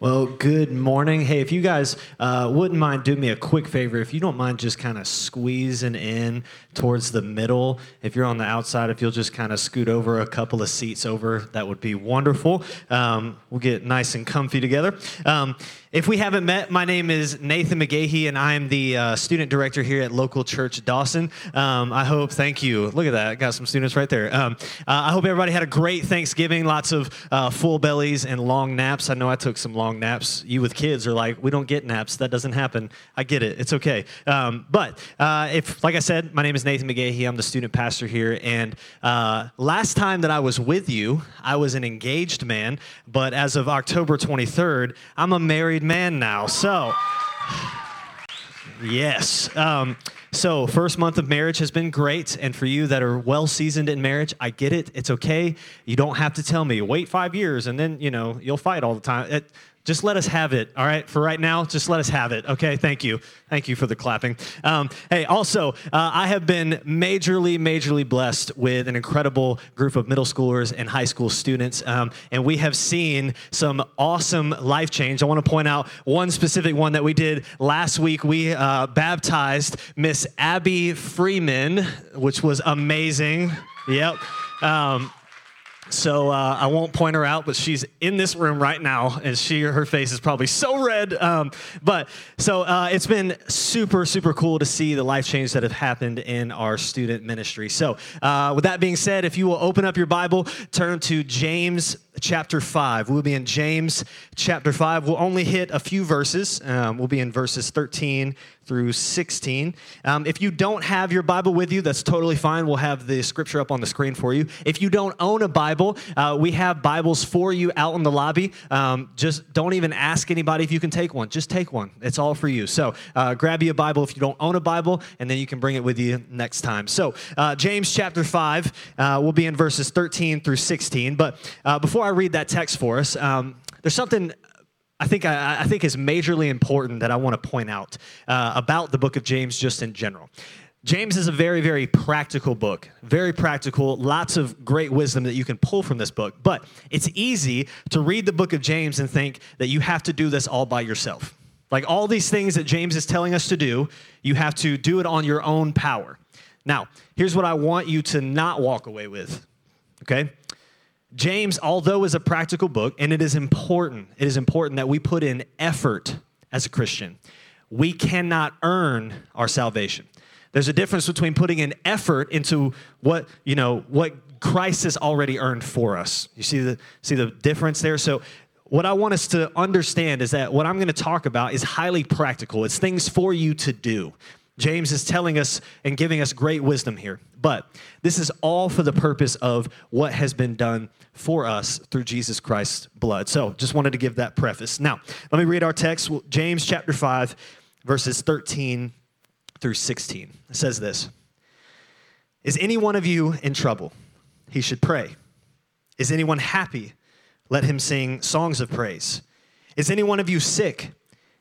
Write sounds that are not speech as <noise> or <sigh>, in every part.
Well, good morning. Hey, if you guys uh, wouldn't mind doing me a quick favor, if you don't mind just kind of squeezing in towards the middle, if you're on the outside, if you'll just kind of scoot over a couple of seats over, that would be wonderful. Um, we'll get nice and comfy together. Um, if we haven't met, my name is Nathan McGahee, and I am the uh, student director here at Local Church Dawson. Um, I hope, thank you. Look at that, got some students right there. Um, uh, I hope everybody had a great Thanksgiving, lots of uh, full bellies and long naps. I know I took some long naps. You with kids are like, we don't get naps. That doesn't happen. I get it. It's okay. Um, but uh, if, like I said, my name is Nathan McGahee. I'm the student pastor here. And uh, last time that I was with you, I was an engaged man. But as of October 23rd, I'm a married man now. So, yes. Um, so, first month of marriage has been great. And for you that are well seasoned in marriage, I get it. It's okay. You don't have to tell me, wait five years and then, you know, you'll fight all the time. It, just let us have it, all right? For right now, just let us have it, okay? Thank you. Thank you for the clapping. Um, hey, also, uh, I have been majorly, majorly blessed with an incredible group of middle schoolers and high school students, um, and we have seen some awesome life change. I want to point out one specific one that we did last week. We uh, baptized Miss Abby Freeman, which was amazing. Yep. Um, so uh, I won't point her out, but she's in this room right now, and she her face is probably so red. Um, but so uh, it's been super super cool to see the life change that have happened in our student ministry. So uh, with that being said, if you will open up your Bible, turn to James chapter 5. We'll be in James chapter 5. We'll only hit a few verses. Um, we'll be in verses 13 through 16. Um, if you don't have your Bible with you, that's totally fine. We'll have the scripture up on the screen for you. If you don't own a Bible, uh, we have Bibles for you out in the lobby. Um, just don't even ask anybody if you can take one. Just take one. It's all for you. So uh, grab you a Bible if you don't own a Bible, and then you can bring it with you next time. So, uh, James chapter 5, uh, we'll be in verses 13 through 16. But uh, before I read that text for us, um, there's something I think, I, I, think is majorly important that I want to point out uh, about the book of James just in general. James is a very, very practical book, very practical, lots of great wisdom that you can pull from this book. But it's easy to read the book of James and think that you have to do this all by yourself. Like all these things that James is telling us to do, you have to do it on your own power. Now, here's what I want you to not walk away with, okay? James, although is a practical book, and it is important, it is important that we put in effort as a Christian. We cannot earn our salvation. There's a difference between putting an effort into what, you know, what Christ has already earned for us. You see the see the difference there? So what I want us to understand is that what I'm going to talk about is highly practical. It's things for you to do. James is telling us and giving us great wisdom here. But this is all for the purpose of what has been done for us through Jesus Christ's blood. So just wanted to give that preface. Now, let me read our text James chapter 5, verses 13 through 16. It says this Is any one of you in trouble? He should pray. Is anyone happy? Let him sing songs of praise. Is any one of you sick?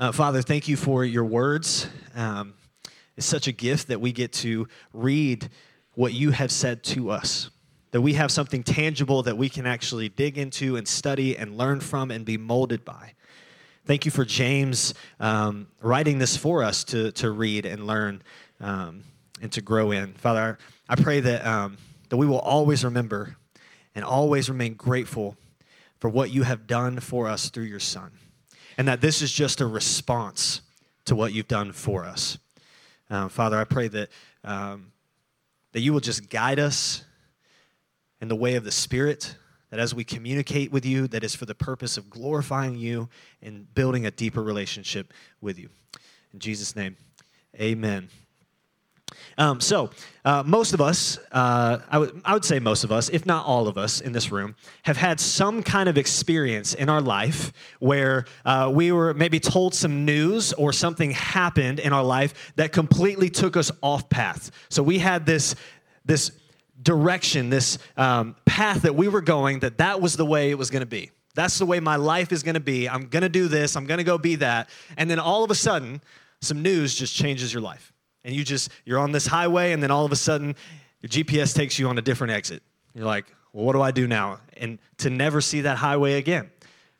Uh, Father, thank you for your words. Um, it's such a gift that we get to read what you have said to us, that we have something tangible that we can actually dig into and study and learn from and be molded by. Thank you for James um, writing this for us to, to read and learn um, and to grow in. Father, I pray that, um, that we will always remember and always remain grateful for what you have done for us through your Son and that this is just a response to what you've done for us. Um, Father, I pray that, um, that you will just guide us in the way of the Spirit, that as we communicate with you, that is for the purpose of glorifying you and building a deeper relationship with you. In Jesus' name, amen. Um, so, uh, most of us, uh, I, w- I would say most of us, if not all of us in this room, have had some kind of experience in our life where uh, we were maybe told some news or something happened in our life that completely took us off path. So, we had this, this direction, this um, path that we were going, that that was the way it was going to be. That's the way my life is going to be. I'm going to do this. I'm going to go be that. And then all of a sudden, some news just changes your life and you just you're on this highway and then all of a sudden your gps takes you on a different exit. You're like well what do i do now? And to never see that highway again.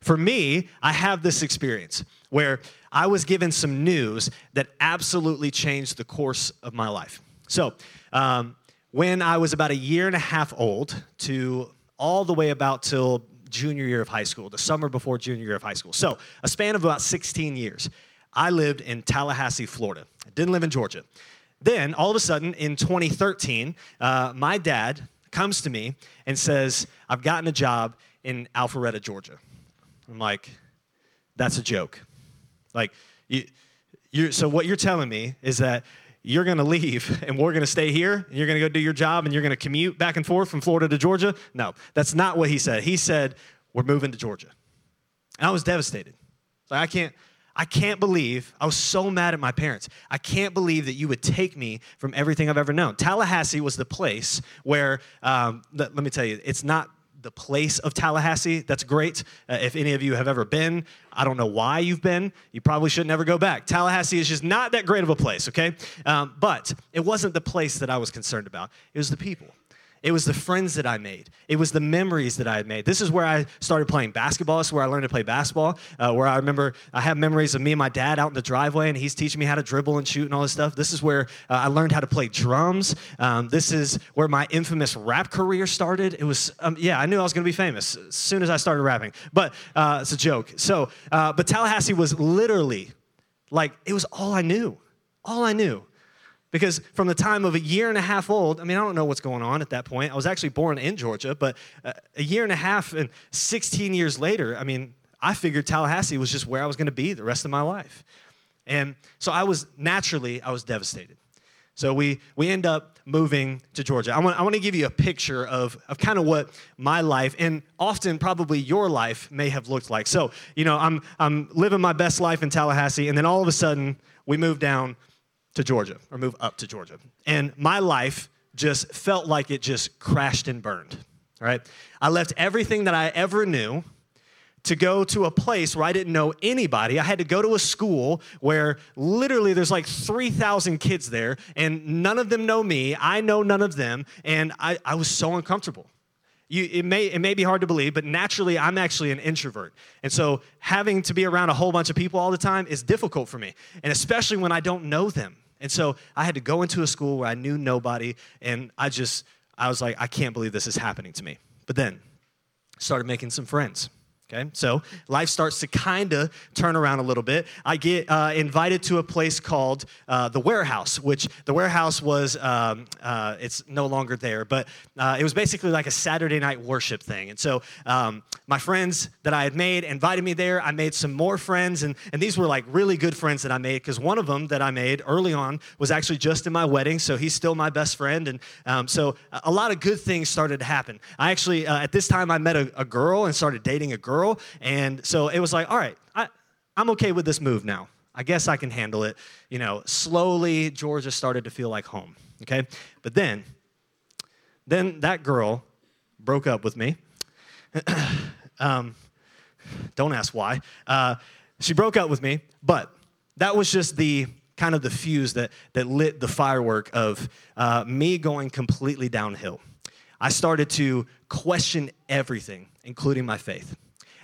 For me i have this experience where i was given some news that absolutely changed the course of my life. So um, when i was about a year and a half old to all the way about till junior year of high school the summer before junior year of high school. So a span of about 16 years I lived in Tallahassee, Florida. I didn't live in Georgia. Then, all of a sudden, in 2013, uh, my dad comes to me and says, I've gotten a job in Alpharetta, Georgia. I'm like, that's a joke. Like, you, you so what you're telling me is that you're going to leave <laughs> and we're going to stay here and you're going to go do your job and you're going to commute back and forth from Florida to Georgia? No, that's not what he said. He said, We're moving to Georgia. And I was devastated. Like, I can't, I can't believe, I was so mad at my parents. I can't believe that you would take me from everything I've ever known. Tallahassee was the place where, um, let, let me tell you, it's not the place of Tallahassee. That's great. Uh, if any of you have ever been, I don't know why you've been. You probably should never go back. Tallahassee is just not that great of a place, okay? Um, but it wasn't the place that I was concerned about, it was the people. It was the friends that I made. It was the memories that I had made. This is where I started playing basketball. This is where I learned to play basketball. Uh, where I remember I have memories of me and my dad out in the driveway, and he's teaching me how to dribble and shoot and all this stuff. This is where uh, I learned how to play drums. Um, this is where my infamous rap career started. It was, um, yeah, I knew I was going to be famous as soon as I started rapping, but uh, it's a joke. So, uh, but Tallahassee was literally like, it was all I knew. All I knew. Because from the time of a year and a half old, I mean, I don't know what's going on at that point. I was actually born in Georgia, but uh, a year and a half and 16 years later, I mean, I figured Tallahassee was just where I was going to be the rest of my life. And so I was naturally, I was devastated. So we, we end up moving to Georgia. I want, I want to give you a picture of, of kind of what my life and often probably your life may have looked like. So, you know, I'm, I'm living my best life in Tallahassee, and then all of a sudden we move down to Georgia or move up to Georgia. And my life just felt like it just crashed and burned, right? I left everything that I ever knew to go to a place where I didn't know anybody. I had to go to a school where literally there's like 3,000 kids there, and none of them know me. I know none of them, and I, I was so uncomfortable. You, it, may, it may be hard to believe, but naturally, I'm actually an introvert. And so having to be around a whole bunch of people all the time is difficult for me, and especially when I don't know them. And so I had to go into a school where I knew nobody, and I just, I was like, I can't believe this is happening to me. But then, started making some friends. Okay, so life starts to kind of turn around a little bit. I get uh, invited to a place called uh, the Warehouse, which the Warehouse was, um, uh, it's no longer there, but uh, it was basically like a Saturday night worship thing. And so um, my friends that I had made invited me there. I made some more friends, and, and these were like really good friends that I made because one of them that I made early on was actually just in my wedding, so he's still my best friend. And um, so a lot of good things started to happen. I actually, uh, at this time, I met a, a girl and started dating a girl girl. And so it was like, all right, I, I'm okay with this move now. I guess I can handle it. You know, slowly Georgia started to feel like home. Okay? But then, then that girl broke up with me. <clears throat> um, don't ask why. Uh, she broke up with me, but that was just the kind of the fuse that, that lit the firework of uh, me going completely downhill. I started to question everything, including my faith.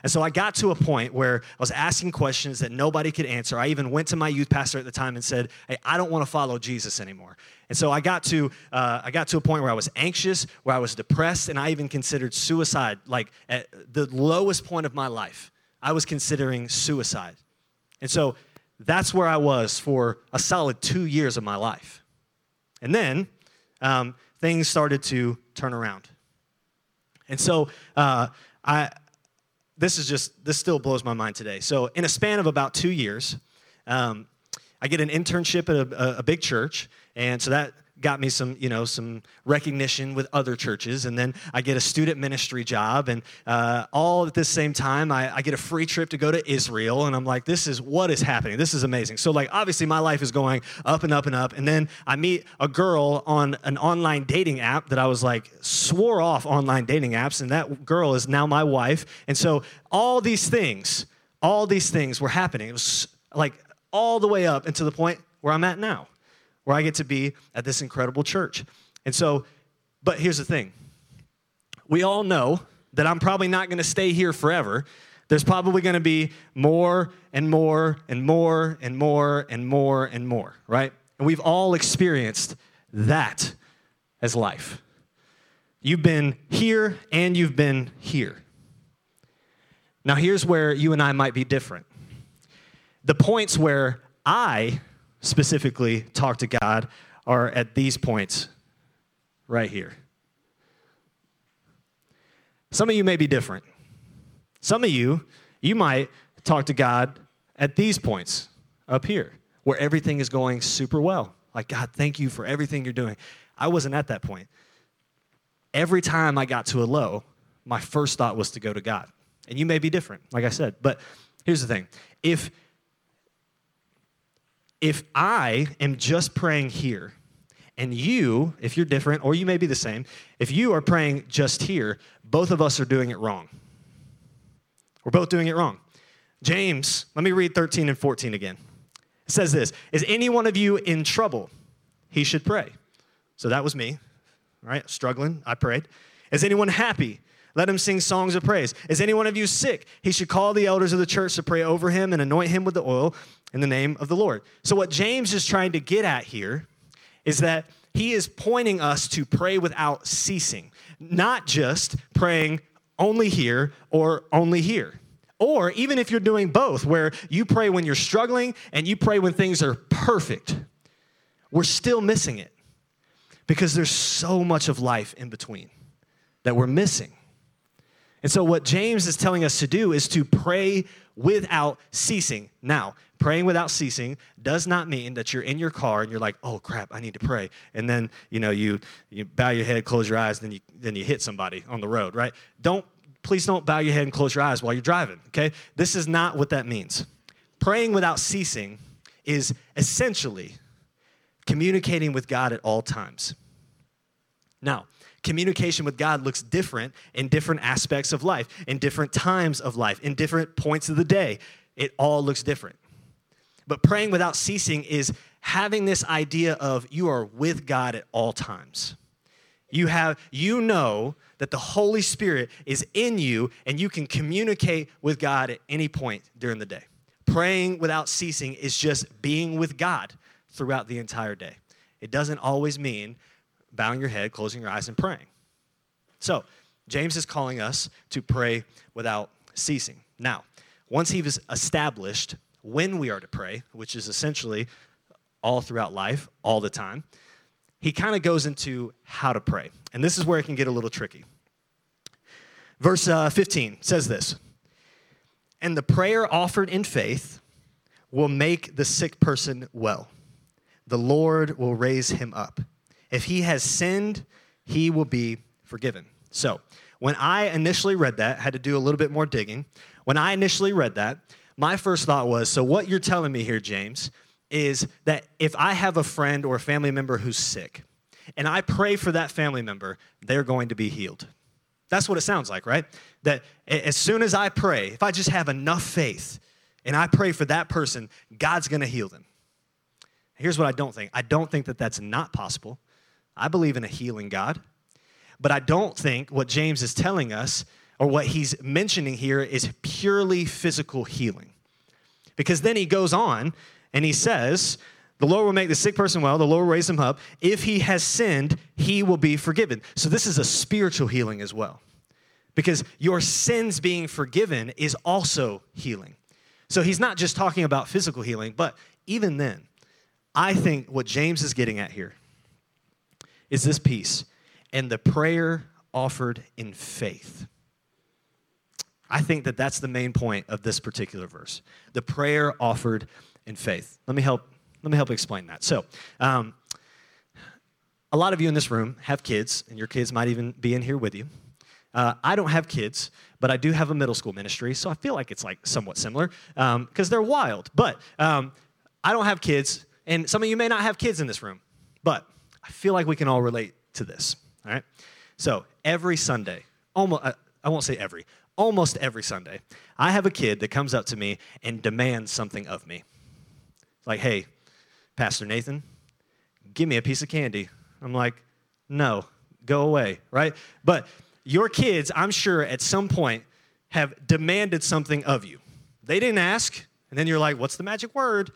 And so I got to a point where I was asking questions that nobody could answer. I even went to my youth pastor at the time and said, "Hey, I don't want to follow Jesus anymore." And so I got to uh, I got to a point where I was anxious, where I was depressed, and I even considered suicide. Like at the lowest point of my life, I was considering suicide. And so that's where I was for a solid two years of my life. And then um, things started to turn around. And so uh, I this is just this still blows my mind today. So in a span of about two years um, I get an internship at a, a, a big church, and so that got me some, you know, some recognition with other churches. And then I get a student ministry job. And uh, all at the same time, I, I, get a free trip to go to Israel. And I'm like, this is what is happening. This is amazing. So, like, obviously, my life is going up and up and up. And then I meet a girl on an online dating app that I was like, swore off online dating apps. And that girl is now my wife. And so, all these things, all these things were happening. It was like all the way up and to the point where I'm at now where I get to be at this incredible church. And so, but here's the thing we all know that I'm probably not going to stay here forever. There's probably going to be more and more and more and more and more and more, right? And we've all experienced that as life. You've been here and you've been here. Now, here's where you and I might be different. The points where I specifically talk to God are at these points right here. Some of you may be different. Some of you, you might talk to God at these points up here where everything is going super well. Like, God, thank you for everything you're doing. I wasn't at that point. Every time I got to a low, my first thought was to go to God. And you may be different, like I said. But here's the thing if if I am just praying here, and you, if you're different, or you may be the same, if you are praying just here, both of us are doing it wrong. We're both doing it wrong. James, let me read 13 and 14 again. It says this Is any one of you in trouble? He should pray. So that was me, right? Struggling, I prayed. Is anyone happy? Let him sing songs of praise. Is any one of you sick? He should call the elders of the church to pray over him and anoint him with the oil in the name of the Lord. So, what James is trying to get at here is that he is pointing us to pray without ceasing, not just praying only here or only here. Or even if you're doing both, where you pray when you're struggling and you pray when things are perfect, we're still missing it because there's so much of life in between that we're missing. And so, what James is telling us to do is to pray without ceasing. Now, praying without ceasing does not mean that you're in your car and you're like, oh crap, I need to pray. And then, you know, you, you bow your head, close your eyes, then you, then you hit somebody on the road, right? Don't, please don't bow your head and close your eyes while you're driving, okay? This is not what that means. Praying without ceasing is essentially communicating with God at all times. Now, communication with God looks different in different aspects of life, in different times of life, in different points of the day. It all looks different. But praying without ceasing is having this idea of you are with God at all times. You have you know that the Holy Spirit is in you and you can communicate with God at any point during the day. Praying without ceasing is just being with God throughout the entire day. It doesn't always mean bowing your head, closing your eyes, and praying. So, James is calling us to pray without ceasing. Now, once he was established when we are to pray, which is essentially all throughout life, all the time, he kind of goes into how to pray. And this is where it can get a little tricky. Verse uh, 15 says this And the prayer offered in faith will make the sick person well. The Lord will raise him up. If he has sinned, he will be forgiven. So, when I initially read that, had to do a little bit more digging. When I initially read that, my first thought was so, what you're telling me here, James, is that if I have a friend or a family member who's sick, and I pray for that family member, they're going to be healed. That's what it sounds like, right? That as soon as I pray, if I just have enough faith and I pray for that person, God's going to heal them. Here's what I don't think I don't think that that's not possible. I believe in a healing God. But I don't think what James is telling us or what he's mentioning here is purely physical healing. Because then he goes on and he says, the Lord will make the sick person well, the Lord will raise him up. If he has sinned, he will be forgiven. So this is a spiritual healing as well. Because your sins being forgiven is also healing. So he's not just talking about physical healing, but even then, I think what James is getting at here is this piece and the prayer offered in faith. I think that that's the main point of this particular verse. The prayer offered in faith. Let me help let me help explain that. So, um, a lot of you in this room have kids, and your kids might even be in here with you. Uh, I don't have kids, but I do have a middle school ministry, so I feel like it's like somewhat similar because um, they're wild. But um, I don't have kids, and some of you may not have kids in this room, but I feel like we can all relate to this. All right. So every Sunday, almost uh, I won't say every, almost every Sunday, I have a kid that comes up to me and demands something of me. Like, hey, Pastor Nathan, give me a piece of candy. I'm like, no, go away, right? But your kids, I'm sure at some point have demanded something of you. They didn't ask, and then you're like, what's the magic word?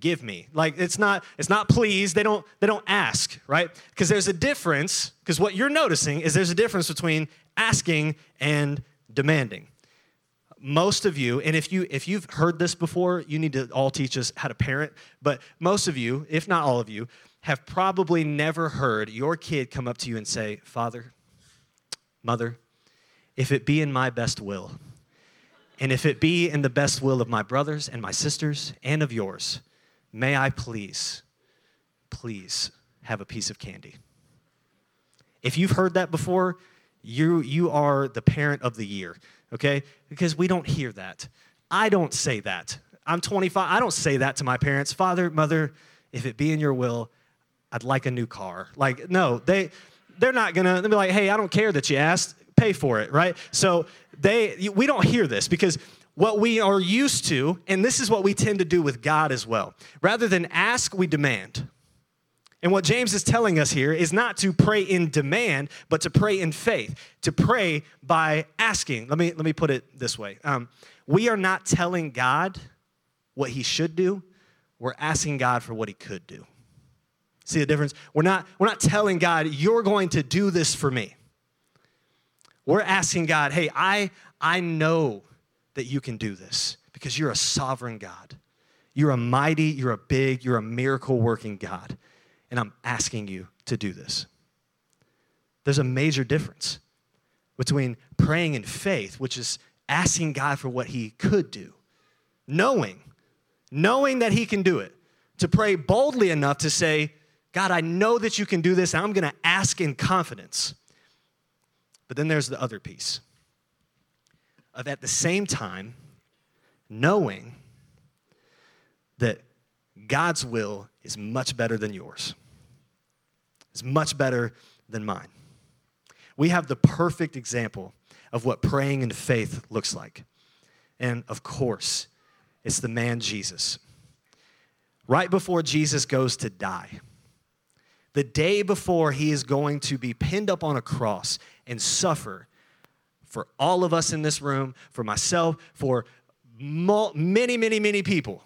Give me. Like it's not it's not please. They don't they don't ask, right? Because there's a difference because what you're noticing is there's a difference between asking and demanding. Most of you, and if you if you've heard this before, you need to all teach us how to parent, but most of you, if not all of you, have probably never heard your kid come up to you and say, "Father, Mother, if it be in my best will, and if it be in the best will of my brothers and my sisters and of yours, may I please, please have a piece of candy. If you've heard that before, you, you are the parent of the year, okay? Because we don't hear that. I don't say that. I'm 25. I don't say that to my parents. Father, mother, if it be in your will, I'd like a new car. Like, no, they they're not gonna they'll be like, hey, I don't care that you asked, pay for it, right? So they we don't hear this because what we are used to, and this is what we tend to do with God as well. Rather than ask, we demand. And what James is telling us here is not to pray in demand, but to pray in faith, to pray by asking. Let me, let me put it this way um, We are not telling God what he should do, we're asking God for what he could do. See the difference? We're not, we're not telling God, you're going to do this for me. We're asking God, hey, I, I know that you can do this because you're a sovereign God. You're a mighty, you're a big, you're a miracle working God. And I'm asking you to do this. There's a major difference between praying in faith, which is asking God for what He could do, knowing, knowing that He can do it, to pray boldly enough to say, God, I know that you can do this, and I'm to ask in confidence. But then there's the other piece of at the same time knowing that God's will is much better than yours, it's much better than mine. We have the perfect example of what praying in faith looks like. And of course, it's the man Jesus. Right before Jesus goes to die, the day before he is going to be pinned up on a cross and suffer for all of us in this room, for myself, for many, many, many people,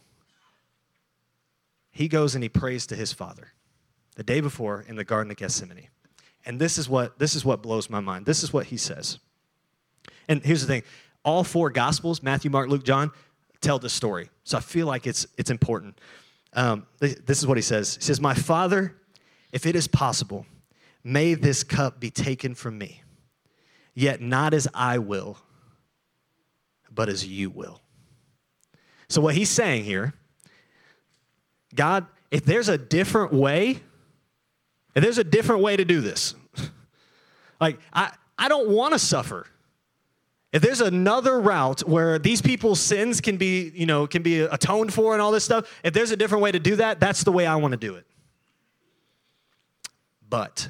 he goes and he prays to his father the day before in the Garden of Gethsemane. And this is what, this is what blows my mind. This is what he says. And here's the thing all four Gospels, Matthew, Mark, Luke, John, tell this story. So I feel like it's, it's important. Um, this is what he says He says, My Father, if it is possible, may this cup be taken from me, yet not as I will, but as you will. So, what he's saying here, God, if there's a different way, if there's a different way to do this, <laughs> like, I, I don't want to suffer. If there's another route where these people's sins can be, you know, can be atoned for and all this stuff, if there's a different way to do that, that's the way I want to do it. But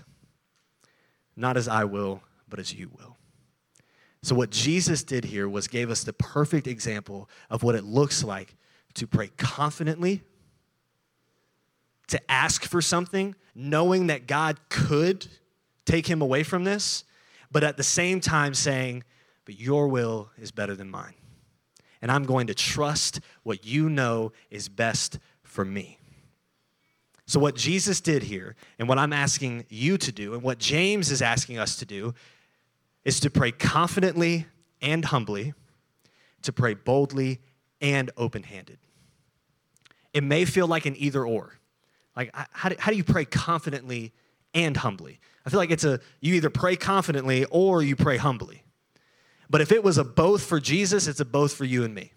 not as I will, but as you will. So, what Jesus did here was gave us the perfect example of what it looks like to pray confidently, to ask for something, knowing that God could take him away from this, but at the same time saying, But your will is better than mine. And I'm going to trust what you know is best for me. So, what Jesus did here, and what I'm asking you to do, and what James is asking us to do, is to pray confidently and humbly, to pray boldly and open handed. It may feel like an either or. Like, how do, how do you pray confidently and humbly? I feel like it's a, you either pray confidently or you pray humbly. But if it was a both for Jesus, it's a both for you and me.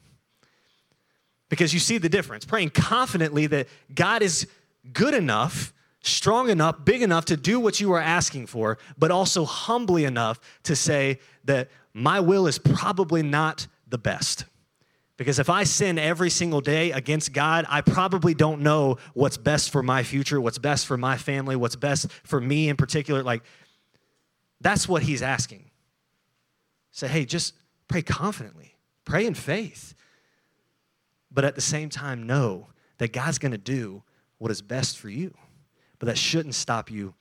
because you see the difference. Praying confidently that God is good enough, strong enough, big enough to do what you are asking for, but also humbly enough to say that my will is probably not the best. Because if I sin every single day against God, I probably don't know what's best for my future, what's best for my family, what's best for me in particular. Like, that's what he's asking. Say, hey, just pray confidently, pray in faith. But at the same time, know that God's going to do what is best for you. But that shouldn't stop you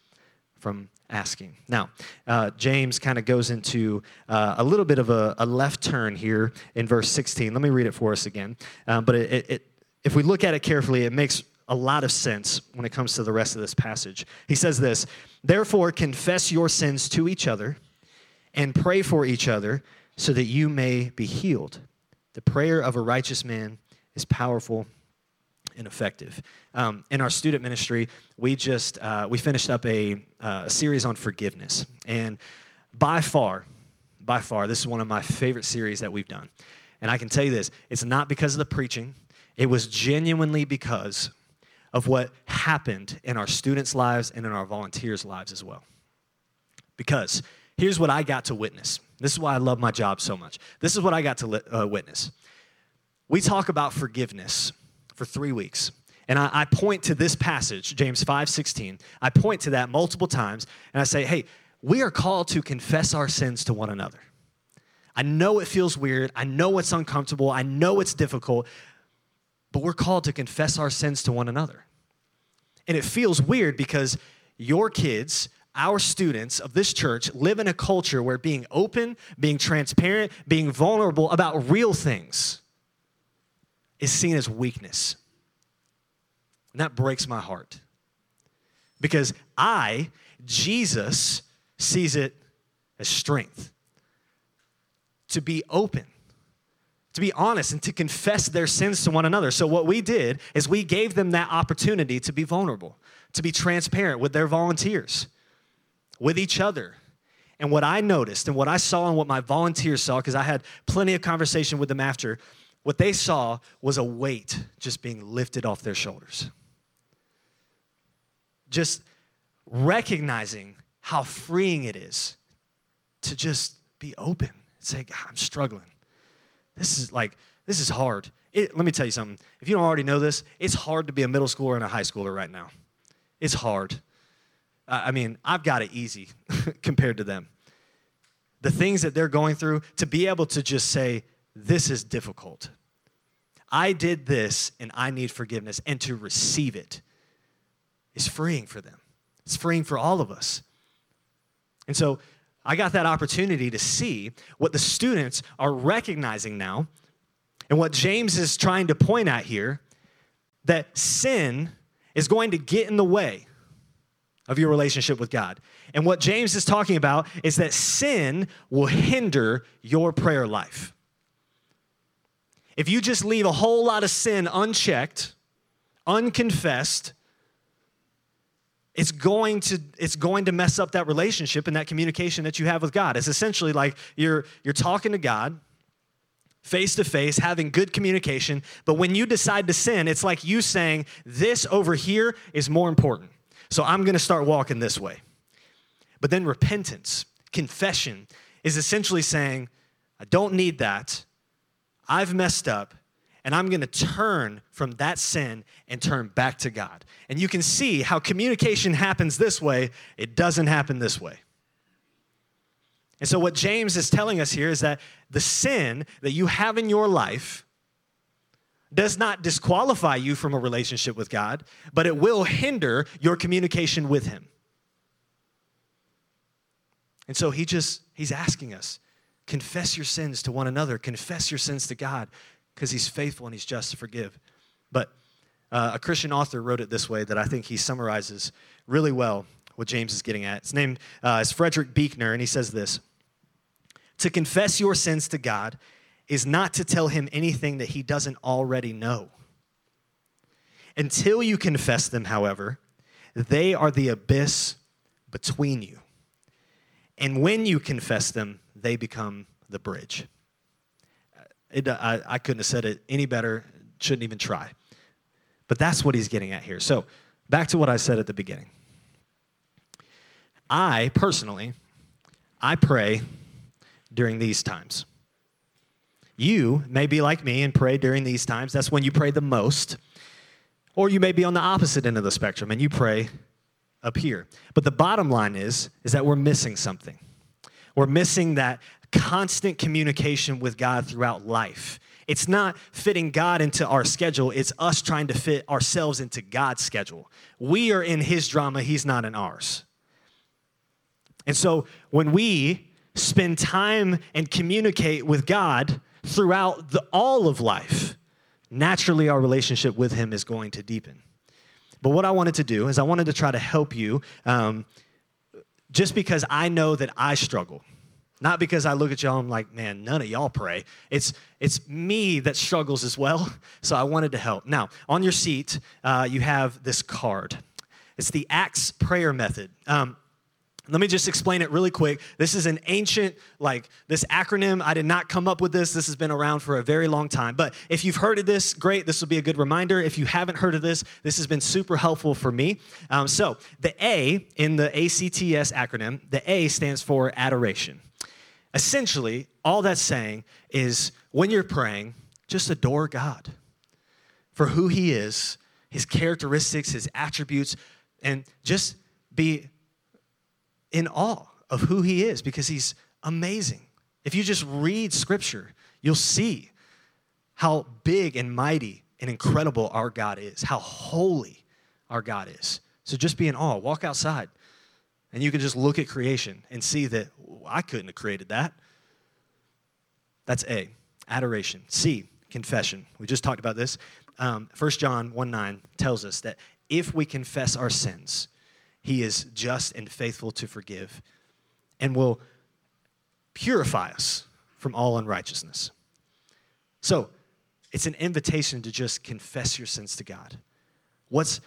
from asking. Now, uh, James kind of goes into uh, a little bit of a, a, left turn here in verse 16. Let me read it for us again. Um, but it, it, if we look at it carefully, it makes a lot of sense when it comes to the rest of this passage. He says this Therefore, confess your sins to each other and pray for each other so that you may be healed. The prayer of a righteous man is powerful and effective. Um, in our student ministry, we just uh, we finished up a, uh, a series on forgiveness, and by far, by far, this is one of my favorite series that we've done. And I can tell you this: it's not because of the preaching; it was genuinely because of what happened in our students' lives and in our volunteers' lives as well. Because here's what I got to witness. This is why I love my job so much. This is what I got to uh, witness. We talk about forgiveness for three weeks. And I, I point to this passage, James 5 16. I point to that multiple times and I say, hey, we are called to confess our sins to one another. I know it feels weird. I know it's uncomfortable. I know it's difficult, but we're called to confess our sins to one another. And it feels weird because your kids, our students of this church, live in a culture where being open, being transparent, being vulnerable about real things is seen as weakness. And that breaks my heart. Because I, Jesus, sees it as strength. To be open, to be honest, and to confess their sins to one another. So, what we did is we gave them that opportunity to be vulnerable, to be transparent with their volunteers, with each other. And what I noticed and what I saw and what my volunteers saw, because I had plenty of conversation with them after, what they saw was a weight just being lifted off their shoulders. Just recognizing how freeing it is to just be open and say, I'm struggling. This is like, this is hard. It, let me tell you something. If you don't already know this, it's hard to be a middle schooler and a high schooler right now. It's hard. I mean, I've got it easy <laughs> compared to them. The things that they're going through, to be able to just say, this is difficult. I did this and I need forgiveness, and to receive it is freeing for them. It's freeing for all of us. And so I got that opportunity to see what the students are recognizing now and what James is trying to point at here that sin is going to get in the way of your relationship with God. And what James is talking about is that sin will hinder your prayer life. If you just leave a whole lot of sin unchecked, unconfessed, it's going to it's going to mess up that relationship and that communication that you have with God. It's essentially like you're you're talking to God face to face, having good communication, but when you decide to sin, it's like you saying this over here is more important. So I'm going to start walking this way. But then repentance, confession is essentially saying I don't need that. I've messed up, and I'm going to turn from that sin and turn back to God. And you can see how communication happens this way, it doesn't happen this way. And so, what James is telling us here is that the sin that you have in your life does not disqualify you from a relationship with God, but it will hinder your communication with Him. And so, he just, he's asking us Confess your sins to one another, confess your sins to God because He's faithful and He's just to forgive. But uh, a Christian author wrote it this way that I think he summarizes really well what James is getting at. His name uh, is Frederick Buechner, and he says this To confess your sins to God is not to tell Him anything that He doesn't already know. Until you confess them, however, they are the abyss between you. And when you confess them, they become the bridge. Uh, it, I, I couldn't have said it any better. shouldn't even try. But that's what he's getting at here. So, back to what I said at the beginning. I personally, I pray during these times. You may be like me and pray during these times. That's when you pray the most. Or you may be on the opposite end of the spectrum and you pray up here. But the bottom line is is that we're missing something. We're missing that constant communication with God throughout life. It's not fitting God into our schedule, it's us trying to fit ourselves into God's schedule. We are in his drama, he's not in ours. And so when we spend time and communicate with God throughout the, all of life, naturally our relationship with Him is going to deepen. But what I wanted to do is I wanted to try to help you um, just because I know that I struggle. Not because I look at y'all and I'm like, man, none of y'all pray. It's, it's me that struggles as well. <laughs> So I wanted to help. Now, on your seat, uh, you have this card. It's the ACTS prayer method. Um, let me just explain it really quick. This is an ancient, like, this acronym. I did not come up with this. This has been around for a very long time. But if you've heard of this, great. This will be a good reminder. If you haven't heard of this, this has been super helpful for me. Um, so, the A in the ACTS acronym, the A stands for adoration. Essentially, all that's saying is when you're praying, just adore God for who He is, His characteristics, His attributes, and just be in awe of who he is because he's amazing. If you just read scripture, you'll see how big and mighty and incredible our God is, how holy our God is. So just be in awe. Walk outside and you can just look at creation and see that I couldn't have created that. That's A, adoration. C, confession. We just talked about this. Um, 1 John 1 9 tells us that if we confess our sins, he is just and faithful to forgive and will purify us from all unrighteousness. So, it's an invitation to just confess your sins to God. What's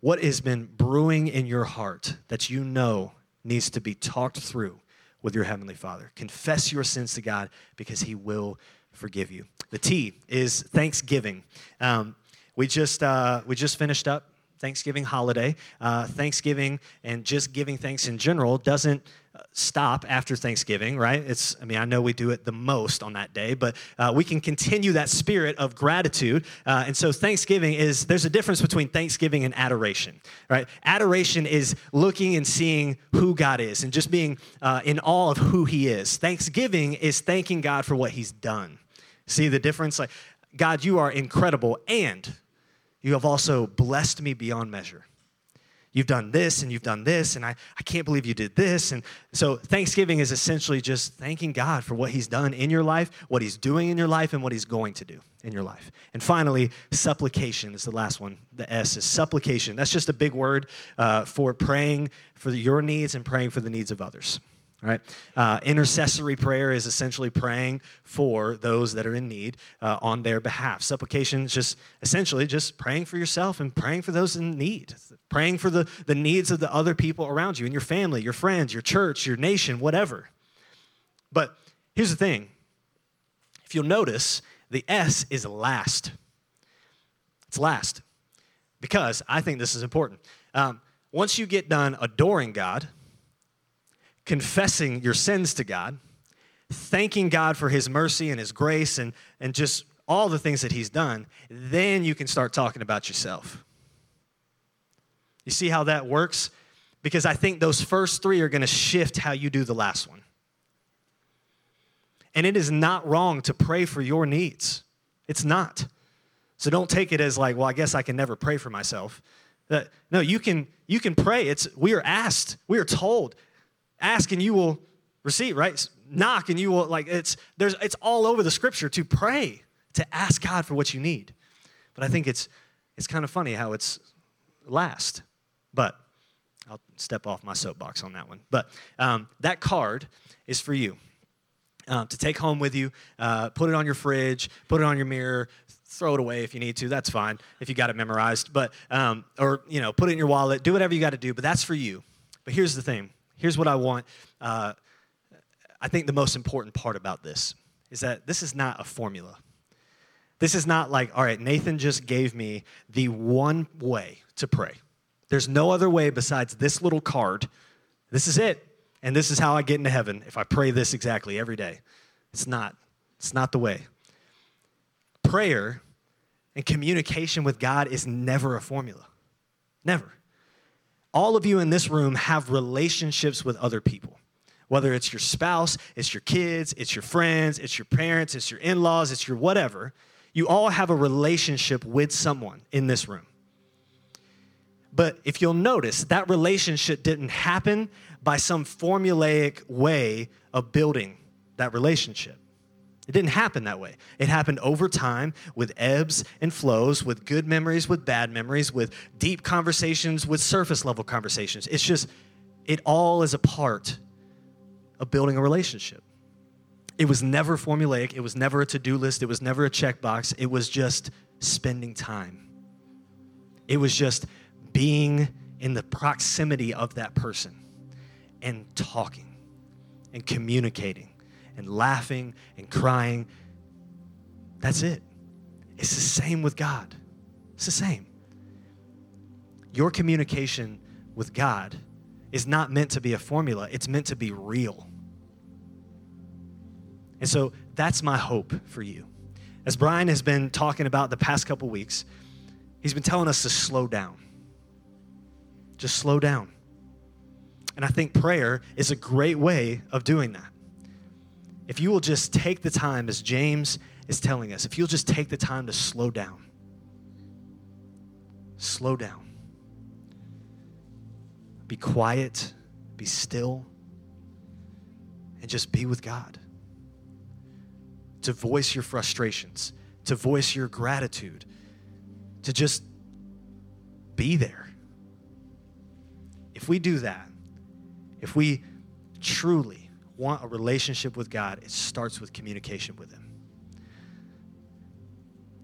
what has been brewing in your heart that you know needs to be talked through with your heavenly Father? Confess your sins to God because He will forgive you. The T is Thanksgiving. Um, we just uh, we just finished up Thanksgiving holiday. Uh, Thanksgiving and just giving thanks in general doesn't uh, stop after Thanksgiving, right? It's, I mean, I know we do it the most on that day, but uh, we can continue that spirit of gratitude. Uh, and so, Thanksgiving is, there's a difference between Thanksgiving and adoration, right? Adoration is looking and seeing who God is and just being uh, in awe of who He is. Thanksgiving is thanking God for what He's done. See the difference? Like, God, you are incredible, and you have also blessed me beyond measure. You've done this and you've done this, and I, I can't believe you did this. And so, Thanksgiving is essentially just thanking God for what He's done in your life, what He's doing in your life, and what He's going to do in your life. And finally, supplication is the last one. The S is supplication. That's just a big word uh, for praying for your needs and praying for the needs of others. Right? Uh, intercessory prayer is essentially praying for those that are in need uh, on their behalf. Supplication is just essentially just praying for yourself and praying for those in need, praying for the, the needs of the other people around you and your family, your friends, your church, your nation, whatever. But here's the thing if you'll notice, the S is last. It's last because I think this is important. Um, once you get done adoring God, confessing your sins to God, thanking God for His mercy and His grace and, and just all the things that He's done, then you can start talking about yourself. You see how that works? Because I think those first three are going to shift how you do the last one. And it is not wrong to pray for your needs. It's not. So don't take it as like, well, I guess I can never pray for myself. Uh, no, you can you can pray. It's we are asked, we are told, Ask and you will receive, right? Knock and you will like it's there's it's all over the scripture to pray, to ask God for what you need. But I think it's it's kind of funny how it's last. But I'll step off my soapbox on that one. But um, that card is for you. Um, to take home with you, uh, put it on your fridge, put it on your mirror, throw it away if you need to. That's fine if you got it memorized. But um, or you know, put it in your wallet. Do whatever you got to do. But that's for you. But here's the thing: Here's what I want. Uh, I think the most important part about this is that this is not a formula. This is not like, all right, Nathan just gave me the one way to pray. There's no other way besides this little card. This is it. And this is how I get into heaven if I pray this exactly every day. It's not. It's not the way. Prayer and communication with God is never a formula. Never. All of you in this room have relationships with other people. Whether it's your spouse, it's your kids, it's your friends, it's your parents, it's your in laws, it's your whatever, you all have a relationship with someone in this room. But if you'll notice, that relationship didn't happen by some formulaic way of building that relationship. It didn't happen that way. It happened over time with ebbs and flows, with good memories, with bad memories, with deep conversations, with surface level conversations. It's just, it all is a part of building a relationship. It was never formulaic, it was never a to do list, it was never a checkbox. It was just spending time. It was just being in the proximity of that person and talking and communicating and laughing and crying. That's it. It's the same with God. It's the same. Your communication with God is not meant to be a formula, it's meant to be real. And so that's my hope for you. As Brian has been talking about the past couple weeks, he's been telling us to slow down. Just slow down. And I think prayer is a great way of doing that. If you will just take the time, as James is telling us, if you'll just take the time to slow down, slow down, be quiet, be still, and just be with God. To voice your frustrations, to voice your gratitude, to just be there. If we do that, if we truly want a relationship with God, it starts with communication with Him.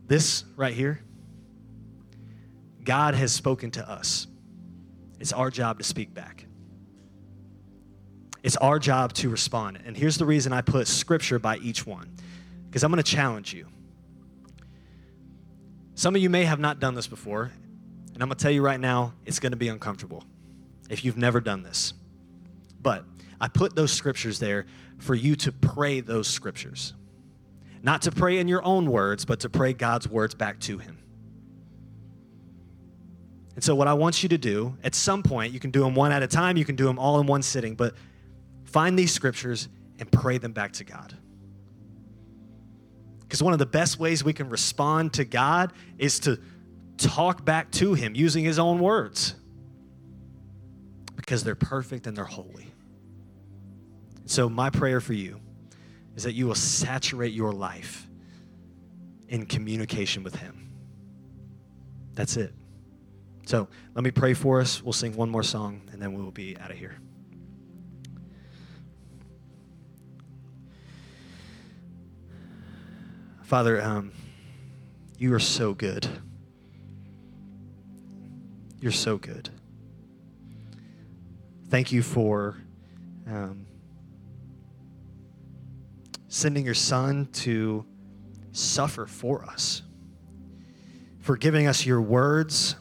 This right here, God has spoken to us. It's our job to speak back. It's our job to respond. And here's the reason I put scripture by each one, because I'm going to challenge you. Some of you may have not done this before, and I'm going to tell you right now, it's going to be uncomfortable if you've never done this. But I put those scriptures there for you to pray those scriptures. Not to pray in your own words, but to pray God's words back to Him. And so, what I want you to do at some point, you can do them one at a time, you can do them all in one sitting, but find these scriptures and pray them back to God. Because one of the best ways we can respond to God is to talk back to Him using His own words because they're perfect and they're holy. So, my prayer for you is that you will saturate your life in communication with Him. That's it. So, let me pray for us. We'll sing one more song and then we will be out of here. Father, um, you are so good. You're so good. Thank you for. Um, sending your son to suffer for us, for giving us your words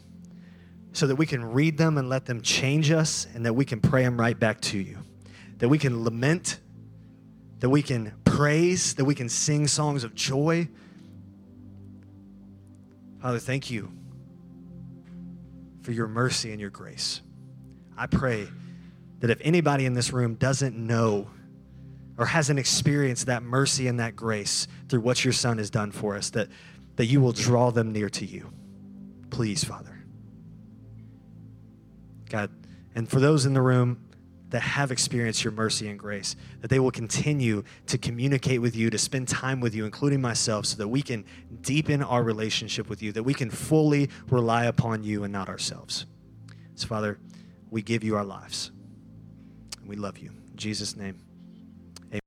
so that we can read them and let them change us and that we can pray them right back to you, that we can lament, that we can praise, that we can sing songs of joy. Father, thank you for your mercy and your grace. I pray that if anybody in this room doesn't know or hasn't experienced that mercy and that grace through what your son has done for us, that, that you will draw them near to you. Please, Father. God, and for those in the room that have experienced your mercy and grace, that they will continue to communicate with you, to spend time with you, including myself, so that we can deepen our relationship with you, that we can fully rely upon you and not ourselves. So, Father, we give you our lives. We love you. In Jesus' name.